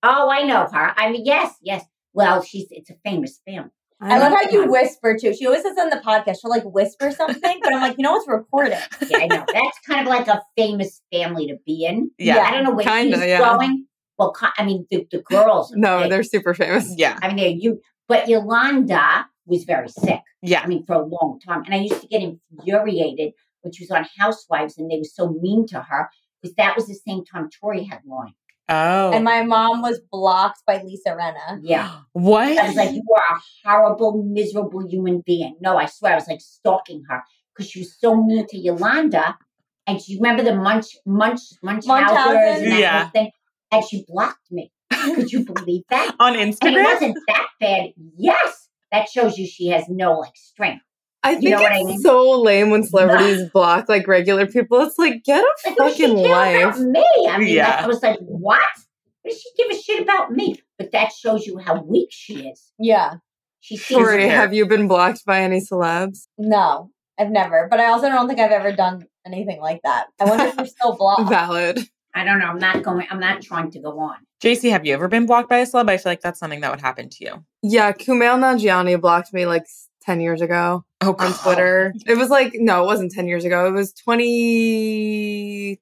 Oh, I know her. I mean, yes, yes. Well, she's it's a famous family. I love how you whisper too. She always says on the podcast, she'll like whisper something, but I'm like, you know, it's recorded. Yeah, I know. That's kind of like a famous family to be in. Yeah. I don't know where Kinda, she's yeah. going. Well, I mean, the, the girls. No, big. they're super famous. Yeah. I mean, they're you. But Yolanda was very sick. Yeah. I mean, for a long time. And I used to get infuriated when she was on Housewives and they were so mean to her because that was the same time Tori had Lyme. Oh. And my mom was blocked by Lisa Rinna. Yeah. what? I was like, you are a horrible, miserable human being. No, I swear, I was like stalking her because she was so mean to Yolanda. And she remember the munch, munch, munch Munchausen? and that Yeah. thing. And she blocked me. Could you believe that? *laughs* On Instagram? And it wasn't that bad. Yes. That shows you she has no like strength. I think know what I it's mean? so lame when celebrities block like regular people. It's like get a Like, what she fucking life. about me? I mean, Yeah. like, I was like, what? What does she give a shit about me? But that shows you how weak she is. Yeah. She seems Tori, have you been blocked by any celebs? No, I've never. But I also don't think I've ever done anything like that. I wonder if you're still *laughs* blocked. Valid. I don't know. I'm not going. I'm not trying to go on. JC, have you ever been blocked by a celeb? I feel like that's something that would happen to you. Yeah, Kumail Nanjiani blocked me like s- 10 years ago Oh, on Twitter. It was like, no, it wasn't 10 years ago. It was 20,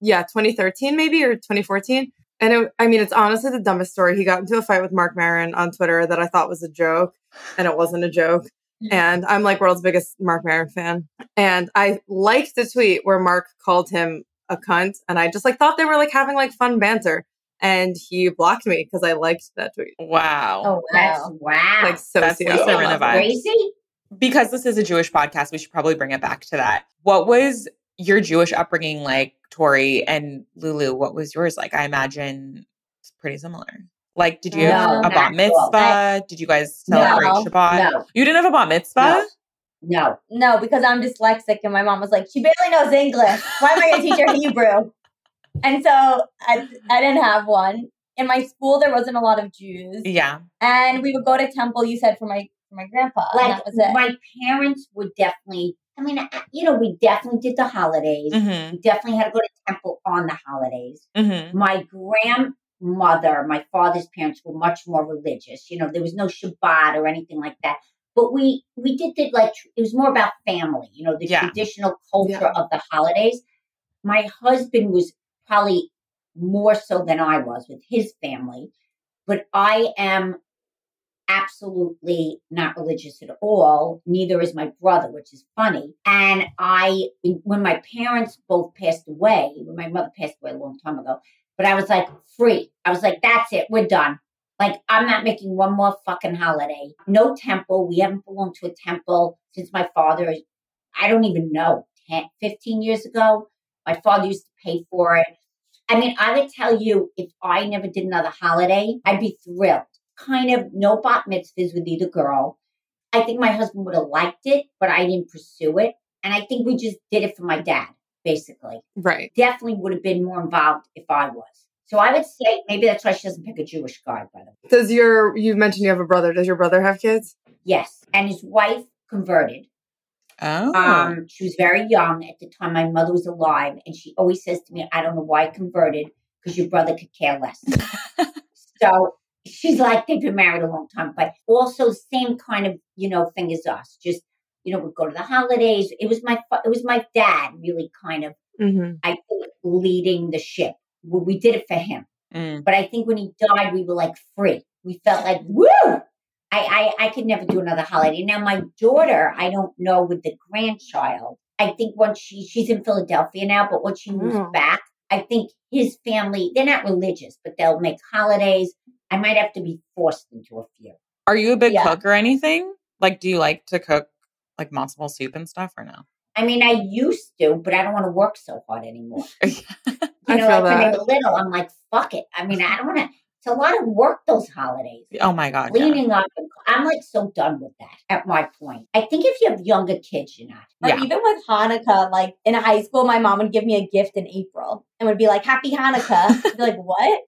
yeah, 2013 maybe or 2014. And it, I mean, it's honestly the dumbest story. He got into a fight with Marc Maron on Twitter that I thought was a joke, and it wasn't a joke. Mm-hmm. And I'm like world's biggest Marc Maron fan. And I liked the tweet where Marc called him a cunt, and I just like thought they were like having like fun banter. And he blocked me because I liked that tweet. Wow. Oh That's wow. wow. Like so That's Lisa Rinna vibes. crazy. because this is a Jewish podcast, we should probably bring it back to that. What was your Jewish upbringing like, Tori and Lulu? What was yours like? I imagine it's pretty similar. Like, did you have a bat not at all. mitzvah? Did you guys celebrate No, Shabbat? No, You didn't have a bat mitzvah? no. No, because I'm dyslexic and my mom was like, she barely knows English. Why am I going to teach her *laughs* Hebrew? And so I, I didn't have one. In my school, there wasn't a lot of Jews. Yeah. And we would go to temple, you said, for my for my grandpa. and Like that was it. my parents would definitely. I mean, you know, we definitely did the holidays. Mm-hmm. We definitely had to go to temple on the holidays. Mm-hmm. My grand mother, my father's parents were much more religious. You know, there was no Shabbat or anything like that. But we we did it like it was more about family. You know, the Yeah. traditional culture Yeah. of the holidays. My husband was probably more so than I was with his family, but I am absolutely not religious at all. Neither is my brother, which is funny. And I, when my parents both passed away, when my mother passed away a long time ago, but I was like free. I was like, that's it, we're done. Like, I'm not making one more fucking holiday. No temple. We haven't belonged to a temple since my father, I don't even know, 10, 15 years ago. My father used to pay for it. I mean, I would tell you if I never did another holiday, I'd be thrilled. Kind of no bat mitzvahs with either girl. I think my husband would have liked it, but I didn't pursue it. And I think we just did it for my dad, basically. Right. Definitely would have been more involved if I was. So I would say maybe that's why she doesn't pick a Jewish guy, by the way. Does your you mentioned you have a brother? Does your brother have kids? Yes. And his wife converted. Oh. Um, she was very young at the time my mother was alive, and she always says to me, "I don't know why I converted because your brother could care less." *laughs* so she's like, they've been married a long time, but also same kind of you know thing as us. Just you know, we'd go to the holidays. It was my it was my dad really kind of Mm-hmm. I think leading the ship. We we did it for him, Mm. but I think when he died, we were like free. We felt like woo. I, I I could never do another holiday. Now my daughter, I don't know with the grandchild. I think once she she's in Philadelphia now, but once she moves Oh. back, I think his family they're not religious, but they'll make holidays. I might have to be forced into a few. Are you a big Yeah. cook or anything? Like, do you like to cook like ball soup and stuff or no? I mean, I used to, but I don't want to work so hard anymore. *laughs* You know, feel like when they that. were little, I'm like, fuck it. I mean, I don't want to. It's a lot of work those holidays. oh my god. yeah. Up, and, I'm like so done with that. At my point, I think if you have younger kids, you're not. Or Yeah. even with Hanukkah, like in high school, my mom would give me a gift in April and would be like, Happy Hanukkah. I'd be like, what?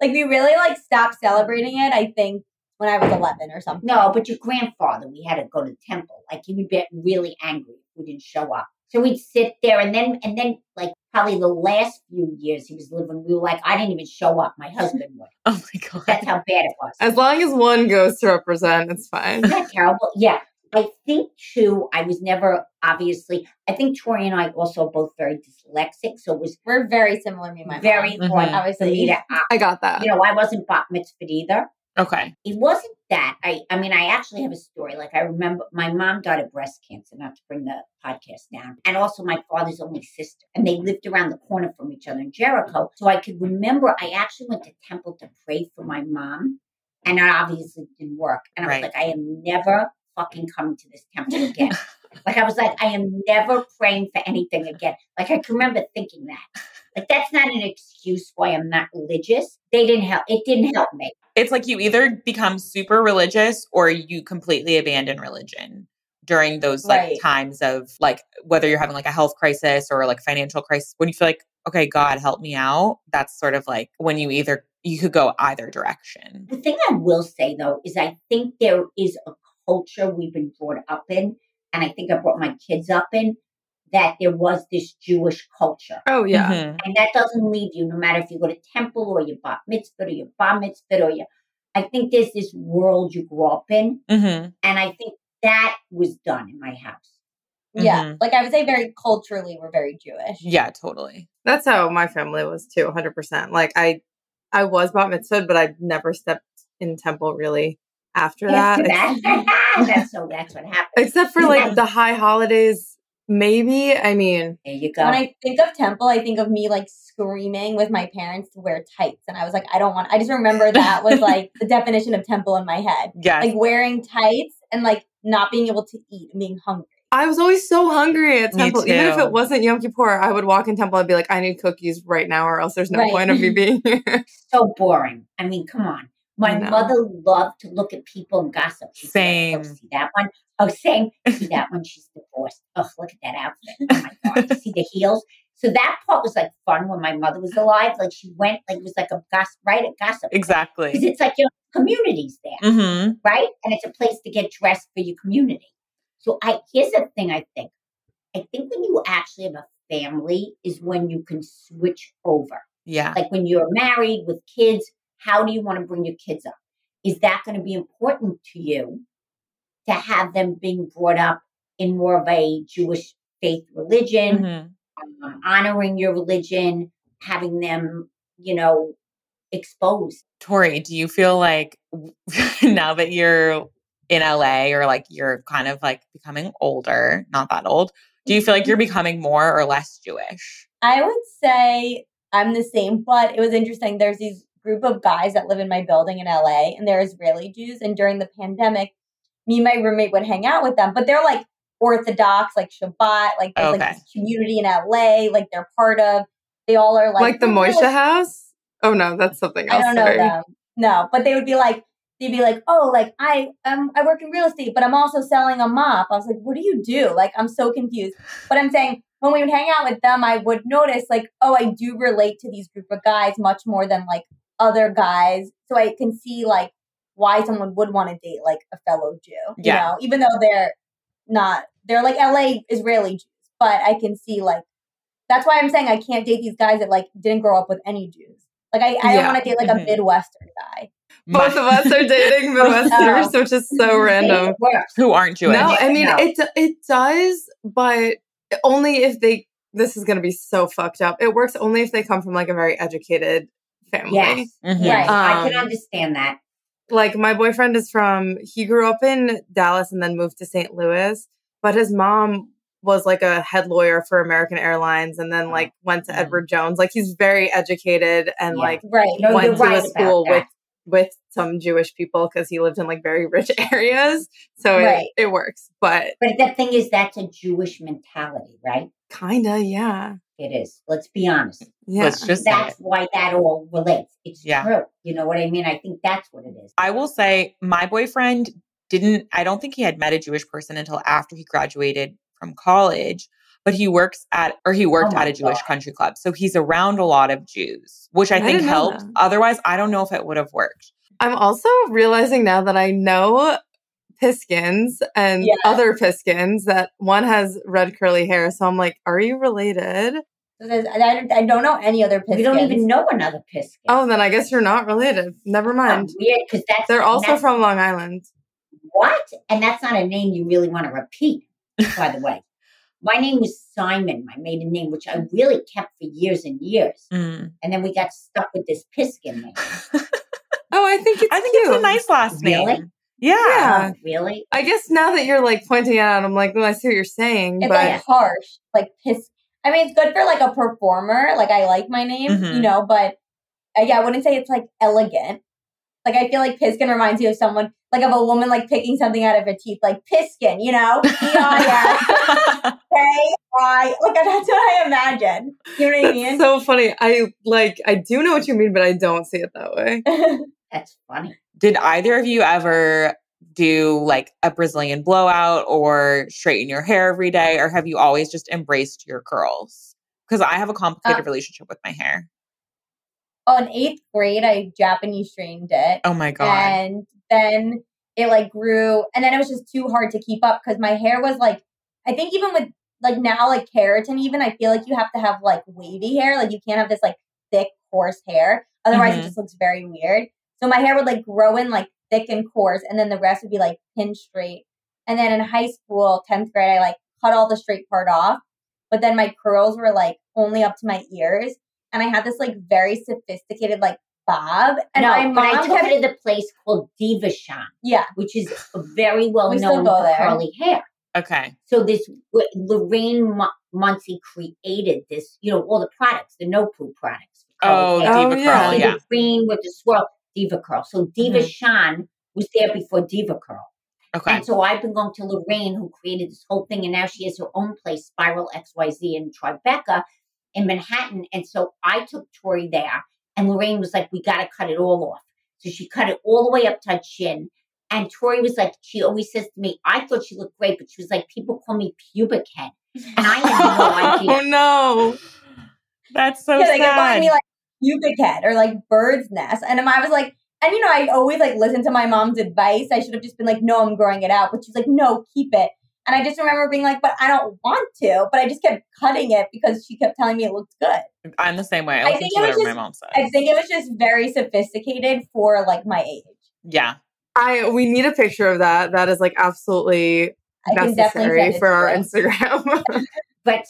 Like, we really like stopped celebrating it, I think, when I was 11 or something. No, but your grandfather, we had to go to the temple. Like he would get really angry if we didn't show up. So we'd sit there, and then and then like probably the last few years he was living, we were like, I didn't even show up. My husband would. *laughs* Oh my god. That's how bad it was. As long as one goes to represent, it's fine. Isn't that terrible? Yeah. I think too, I was never obviously, I think Tori and I also are both very dyslexic. So it was We're very similar, me and my very mom. hard Mhm. for Obviously. me to, I got that. you know, I wasn't bat mitzvahed either. Okay. It wasn't that. I, I mean, I actually have a story. Like I remember my mom died of breast cancer, not to bring the podcast down. And also my father's only sister. And they lived around the corner from each other in Jericho. So I could remember I actually went to temple to pray for my mom. And it obviously didn't work. And I was Right. like, I am never fucking coming to this temple again. *laughs* like I was like, I am never praying for anything again. Like I can remember thinking that. Like that's not an excuse why I'm not religious. They didn't help. It didn't help me. It's like you either become super religious or you completely abandon religion during those like Right. times of like whether you're having like a health crisis or like financial crisis when you feel like okay god help me out that's sort of like when you either you could go either direction The thing I will say though is I think there is a culture we've been brought up in, and I think I brought my kids up in, that there was this Jewish culture. Oh yeah. Mhm. And that doesn't leave you, no matter if you go to temple or your bat mitzvah or your bar mitzvah or your, I think there's this world you grew up in. Mhm. And I think that was done in my house. Yeah. Mhm. Like, I would say very culturally, we're very Jewish. yeah totally That's how my family was too, 100%. Like I I was bat mitzvah, but I never stepped in temple really after that. After Ex- that, *laughs* that's so that's what happened. Except for like the high holidays, maybe. I mean, There you go. When I think of temple, I think of me like screaming with my parents to wear tights. And I was like, I don't want, I just remember *laughs* that was like the definition of temple in my head. Yeah. Like wearing tights and like not being able to eat and being hungry. I was always so hungry at temple. Even if it wasn't Yom Kippur, I would walk in temple. I'd be like, I need cookies right now, or else there's no Right. point of me being here. *laughs* so boring. I mean, come on. My mother loved to look at people and gossip. She'd be like, Same. "Oh, see that one? Oh, same. See that one? She's divorced. Oh, look at that outfit. Oh my God. See the heels? So that part was like fun when my mother was alive. Like she went, like it was like a gossip, right? A gossip. Exactly. Because it's like your community's there, hmm right? And it's a place to get dressed for your community. So I here's the thing I think. I think when you actually have a family is when you can switch over yeah like when you're married with kids, how do you want to bring your kids up? Is that going to be important to you to have them being brought up in more of a Jewish faith religion, Mhm. um, honoring your religion, having them, you know, exposed? Tori, do you feel like *laughs* now that you're in LA or like you're kind of like becoming older, not that old, do you feel like you're becoming more or less Jewish? I would say I'm the same, but it was interesting. There's these group of guys that live in my building in LA, and they're Israeli Jews. And during the pandemic, me and my roommate would hang out with them, but they're like Orthodox, like Shabbat, like there's Okay. like this community in LA, like they're part of. They all are like Like, the "Oh, Moishe like, house? Oh no, that's something I else. don't know sorry. them. No, but they would be like, they'd be like, oh, like I um I work in real estate, but I'm also selling a mop. I was like, what do you do? Like I'm so confused. But I'm saying when we would hang out with them, I would notice like, oh, I do relate to these group of guys much more than like other guys. So I can see like why someone would want to date like a fellow Jew. You Yeah. know, even though they're not they're like LA Israeli Jews, but I can see like that's why I'm saying I can't date these guys that like didn't grow up with any Jews. Like I, I don't want to date like a Midwestern guy. Both of us are dating *laughs* Midwesterners, which is so random. *laughs* It works. who aren't Jewish. No, I mean No. it. It does, but only if they. This is going to be so fucked up. It works only if they come from like a very educated family. Yes. Mhm. Yes. I can Um, understand that. Like my boyfriend is from. He grew up in Dallas and then moved to St. Louis, but his mom was like a head lawyer for American Airlines and then like went to Mm. Edward Jones. Like he's very educated and Yeah. like Right. No, went you're to right a school with with some Jewish people because he lived in like very rich *laughs* areas. So Right. it, it works. But But the thing is, that's a Jewish mentality, right? Kinda, yeah. It is. Let's be honest. Yeah. Let's just say That's it. why that all relates. It's Yeah. true. You know what I mean? I think that's what it is. I will say my boyfriend didn't, I don't think he had met a Jewish person until after he graduated from college, but he works at, or he worked Oh at a Jewish God. country club. So he's around a lot of Jews, which I, I think didn't helped. Otherwise, I don't know if it would have worked. I'm also realizing now that I know Piskins and Yeah. other Piskins that one has red curly hair. So I'm like, are you related? I, don't- I don't know any other We don't Piskins. even know another Piskin. Oh, then I guess you're not related. Never mind. weird because that's They're also that's- from Long Island. what? And that's not a name you really want to repeat. By the way, my name is Simon, my maiden name, which I really kept for years and years, Mm. and then we got stuck with this Piskin name. *laughs* Oh, I think it's I think cute. it's a nice last name. Really? Yeah. Yeah. Oh, really? I guess now that you're like pointing it out, I'm like, well, I see what you're saying. It's but like harsh, like piss. I mean, it's good for like a performer. Like I like my name, Mhm. you know, but uh, yeah, I wouldn't say it's like elegant. Like I feel like Piskin reminds you of someone, like of a woman like picking something out of her teeth, like Piskin, you know, *laughs* P I S K I. Like *laughs* that's what I imagine. You know what I mean? so funny. I like, I do know what you mean, but I don't see it that way. *laughs* That's funny. Did either of you ever do like a Brazilian blowout or straighten your hair every day, or have you always just embraced your curls? Because I have a complicated Uh, relationship with my hair. oh, in eighth grade, I Japanese strained it. Oh my god. and then it like grew and then it was just too hard to keep up because my hair was like i think even with like now like keratin even i feel like you have to have like wavy hair like you can't have this like thick coarse hair otherwise Mhm. it just looks very weird so my hair would like grow in like thick and coarse and then the rest would be like pin straight and then in high school 10th grade i like cut all the straight part off but then my curls were like only up to my ears and i had this like very sophisticated like bob and no, my but I mom took kept her to the place called Devachan, yeah which is very well We known for there. curly hair. okay. So this Lorraine Mu- Muncie created this, you know, all the products, the no poo products. Oh, curly hair. Oh, Diva yeah. Curl, yeah. the green with the swirl, DevaCurl. So Diva Mhm. Shan was there before DevaCurl. Okay. And so I've been going to Lorraine, who created this whole thing, and now she has her own place, Spiral XYZ in Tribeca in Manhattan. And so I took Tori there, and Lorraine was like, We got to cut it all off. So she cut it all the way up to her chin. And Tori was like, She always says to me, I thought she looked great, but she was like, People call me pubic head. And I had no *laughs* idea. oh no. That's so yeah, they kept calling sad. me like pubic head or like bird's nest. And I was like, and you know, I always like listen to my mom's advice. I should have just been like, no, I'm growing it out. But she's like, no, keep it. And I just remember being like, but I don't want to. But I just kept cutting it because she kept telling me it looked good. I'm the same way. I, I think it was whatever my just- mom says. I think it was just very sophisticated for like my age. yeah. I we need a picture of that. That is like absolutely I necessary for our you. Instagram. *laughs* But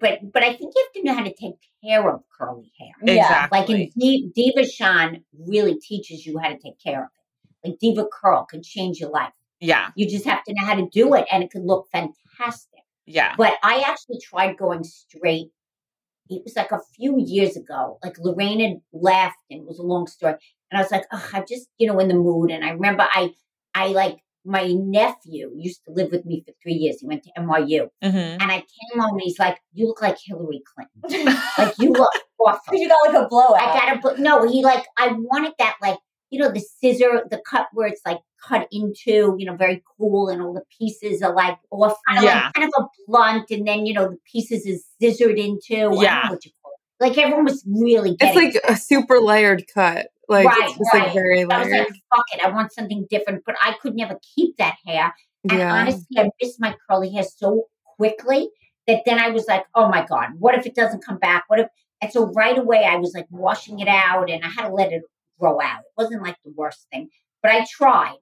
but but I think you have to know how to take care of curly hair. Yeah. Exactly. Like in Di- Diva Shan really teaches you how to take care of it. Like Diva Curl can change your life. yeah. You just have to know how to do it, and it could look fantastic. Yeah. But I actually tried going straight. It was like a few years ago. Like Lorraine had left, and it was a long story. And I was like, oh, I'm just you know in the mood. And I remember I I like my nephew used to live with me for three years. He went to NYU, hmm and I came home and he's like, "You look like Hillary Clinton. *laughs* Like you look awful." You got like a blowout. I gotta put no. He like I wanted that like you know the scissor, the cut where it's like cut into you know very cool, and all the pieces are like off, kind of Yeah. like kind of a blunt, and then you know the pieces is scissored into. I don't know Yeah. what you call it. Like everyone was really it's like a super layered cut. Like Right, it's just like right. very I was like, fuck it, I want something different, but I could never keep that hair. And yeah. honestly, I missed my curly hair so quickly that then I was like, oh my God, what if it doesn't come back? What if? And so right away, I was like washing it out and I had to let it grow out. It wasn't like the worst thing, but I tried.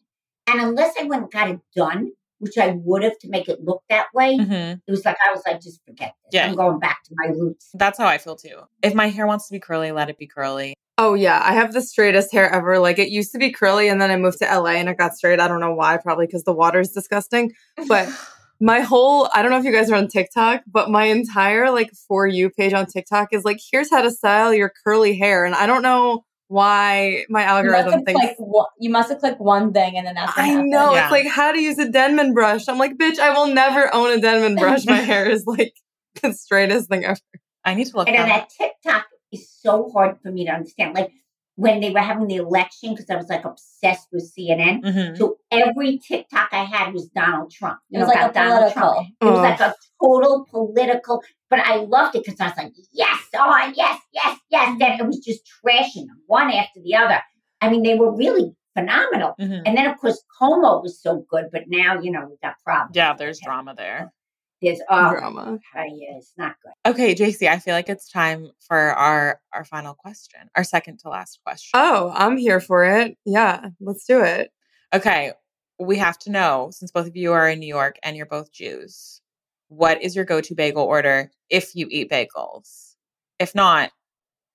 And unless I went and got it done, which I would have to make it look that way, hmm it was like, I was like, just forget this. Yeah. I'm going back to my roots. That's how I feel too. If my hair wants to be curly, let it be curly. Oh yeah, I have the straightest hair ever. Like it used to be curly, and then I moved to LA and it got straight. I don't know why, probably because the water is disgusting. But *sighs* my whole I don't know if you guys are on TikTok, but my entire like for you page on TikTok is like, here's how to style your curly hair, and I don't know why my algorithm thinks. clicked, one- you must have clicked one thing and then that's what I happened. know Yeah. it's like how to use a Denman brush. I'm like, bitch, I will never own a Denman brush. My *laughs* hair is like *laughs* the straightest thing ever. I need to look And then that TikTok is so hard for me to understand. Like when they were having the election, because I was like obsessed with CNN. Mhm. So every TikTok I had was Donald Trump. It was like a political. It was like a total political, but I loved it because I was like, yes, on, yes, yes, yes. Then it was just trashing them one after the other. I mean, they were really phenomenal. Mhm. And then of course Cuomo was so good, but now you know we've got problems. Yeah, there's drama there. There's oh, Drama. yeah, it's not good. Okay, JC, I feel like it's time for our our final question, our second to last question. Oh, I'm here for it. Yeah, let's do it. Okay, we have to know since both of you are in New York and you're both Jews, what is your go-to bagel order if you eat bagels? If not,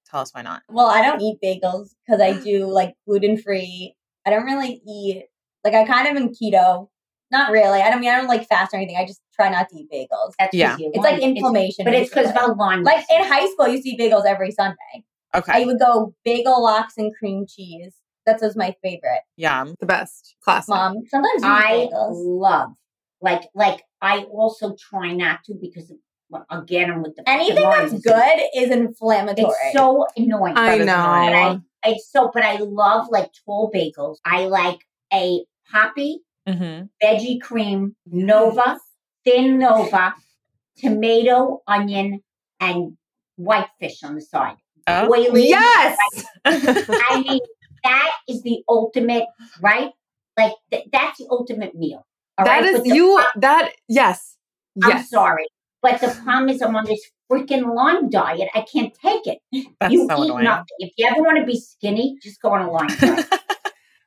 tell us why not. Well, I don't eat bagels because I do like gluten free. I don't really eat like I kind of am keto. Not really. I don't mean I don't like fast or anything. I just try not to eat bagels. That's 'cause Yeah. It's like want- inflammation. but it's because of basically. how long. like in high school, you used to eat bagels every Sunday. Okay. I would go bagel lox and cream cheese. That was my favorite. yum. The best. Classic. Mom, sometimes you I bagels. love like like I also try not to because of, well, again I'm with the Anything that's good is inflammatory. It's so annoying. I know. but annoying. I, I so but I love like tall bagels. I like a poppy hmm veggie cream Nova thin Nova tomato onion and white fish on the side. Oh. Oily. Yes. I *laughs* mean that is the ultimate right. Like th- that's the ultimate meal. All That right? is you. pro- That yes. I'm Yes. sorry. But the problem is I'm on this freaking Lyme diet. I can't take it. That's you so eat annoying. nothing. If you ever want to be skinny, just go on a Lyme diet. *laughs*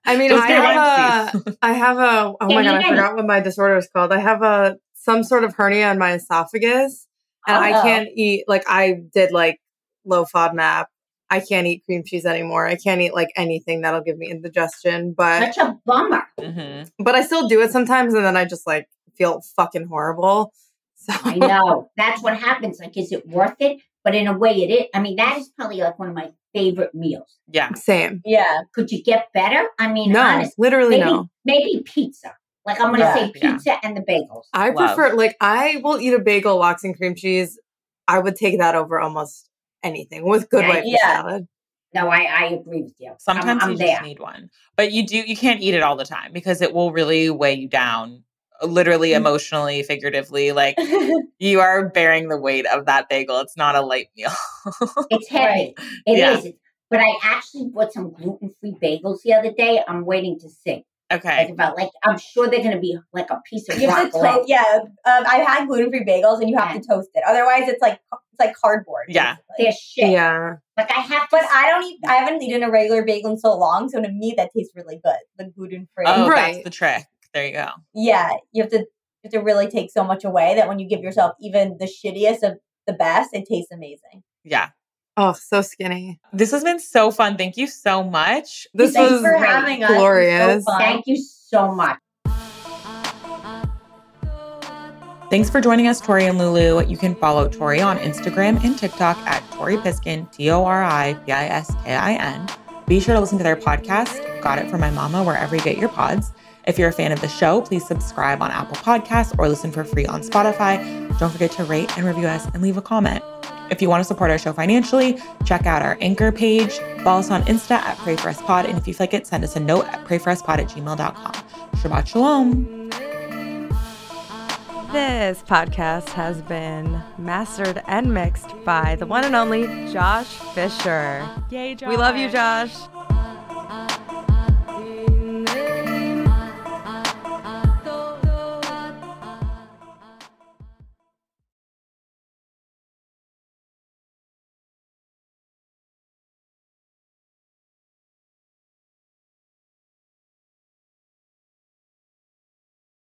I mean, I have a, I have a, oh my God, I get forgot what my disorder is called. I have a, some sort of hernia in my esophagus and I Oh. can't eat, like, I did like low FODMAP. I can't eat cream cheese anymore. I can't eat like anything that'll give me indigestion, but, Such a bummer. hmm but I still do it sometimes and then I just like feel fucking horrible. *laughs* So I know. That's what happens. Like, is it worth it? But in a way, it is. I mean, that is probably like one of my favorite meals. Yeah. same. yeah. Could you get better? I mean, No, honestly, literally maybe, no. maybe pizza. Like, I'm going to Yeah, say yeah. pizza and the bagels. I Love. prefer like I will eat a bagel, lox and cream cheese. I would take that over almost anything with good Yeah, white fish yeah. salad. No, I, I agree with you. Sometimes I'm, I'm you there. just need one, but you do you can't eat it all the time because it will really weigh you down, literally, Mhm. emotionally, figuratively. Like *laughs* you are bearing the weight of that bagel. It's not a light meal. It's *laughs* heavy. It is. Yeah. But I actually bought some gluten free bagels the other day. I'm waiting to see. Okay. Like Okay. about like I'm sure they're gonna be like a piece of You have to toast. Yeah, um, I've had gluten free bagels, and you have to toast it. Otherwise, it's like it's like cardboard. Yeah. basically. They're shit. Yeah. Like I have to But I don't eat. I haven't eaten a regular bagel in so long, so to me that tastes really good. The gluten free. Oh, Right. that's the trick. There you go. Yeah, you have to you have to really take so much away that when you give yourself even the shittiest of the best, it tastes amazing. Yeah. Oh, so skinny. This has been so fun. Thank you so much. This Thanks was for great. having us. It so glorious. thank you so much. Thanks for joining us, Tori and Lulu. You can follow Tori on Instagram and TikTok at Tori Piskin, T O R I P I S K I N. Be sure to listen to their podcast, Got It From My Mama, wherever you get your pods. If you're a fan of the show, please subscribe on Apple Podcasts or listen for free on Spotify. Don't forget to rate and review us and leave a comment. If you want to support our show financially, check out our anchor page, follow us on Insta at Pray For Us Pod, and if you feel like it, send us a note at prayforuspod at gmail.com. Shabbat Shalom. This podcast has been mastered and mixed by the one and only Josh Fisher. Yay, Josh. We love you, Josh.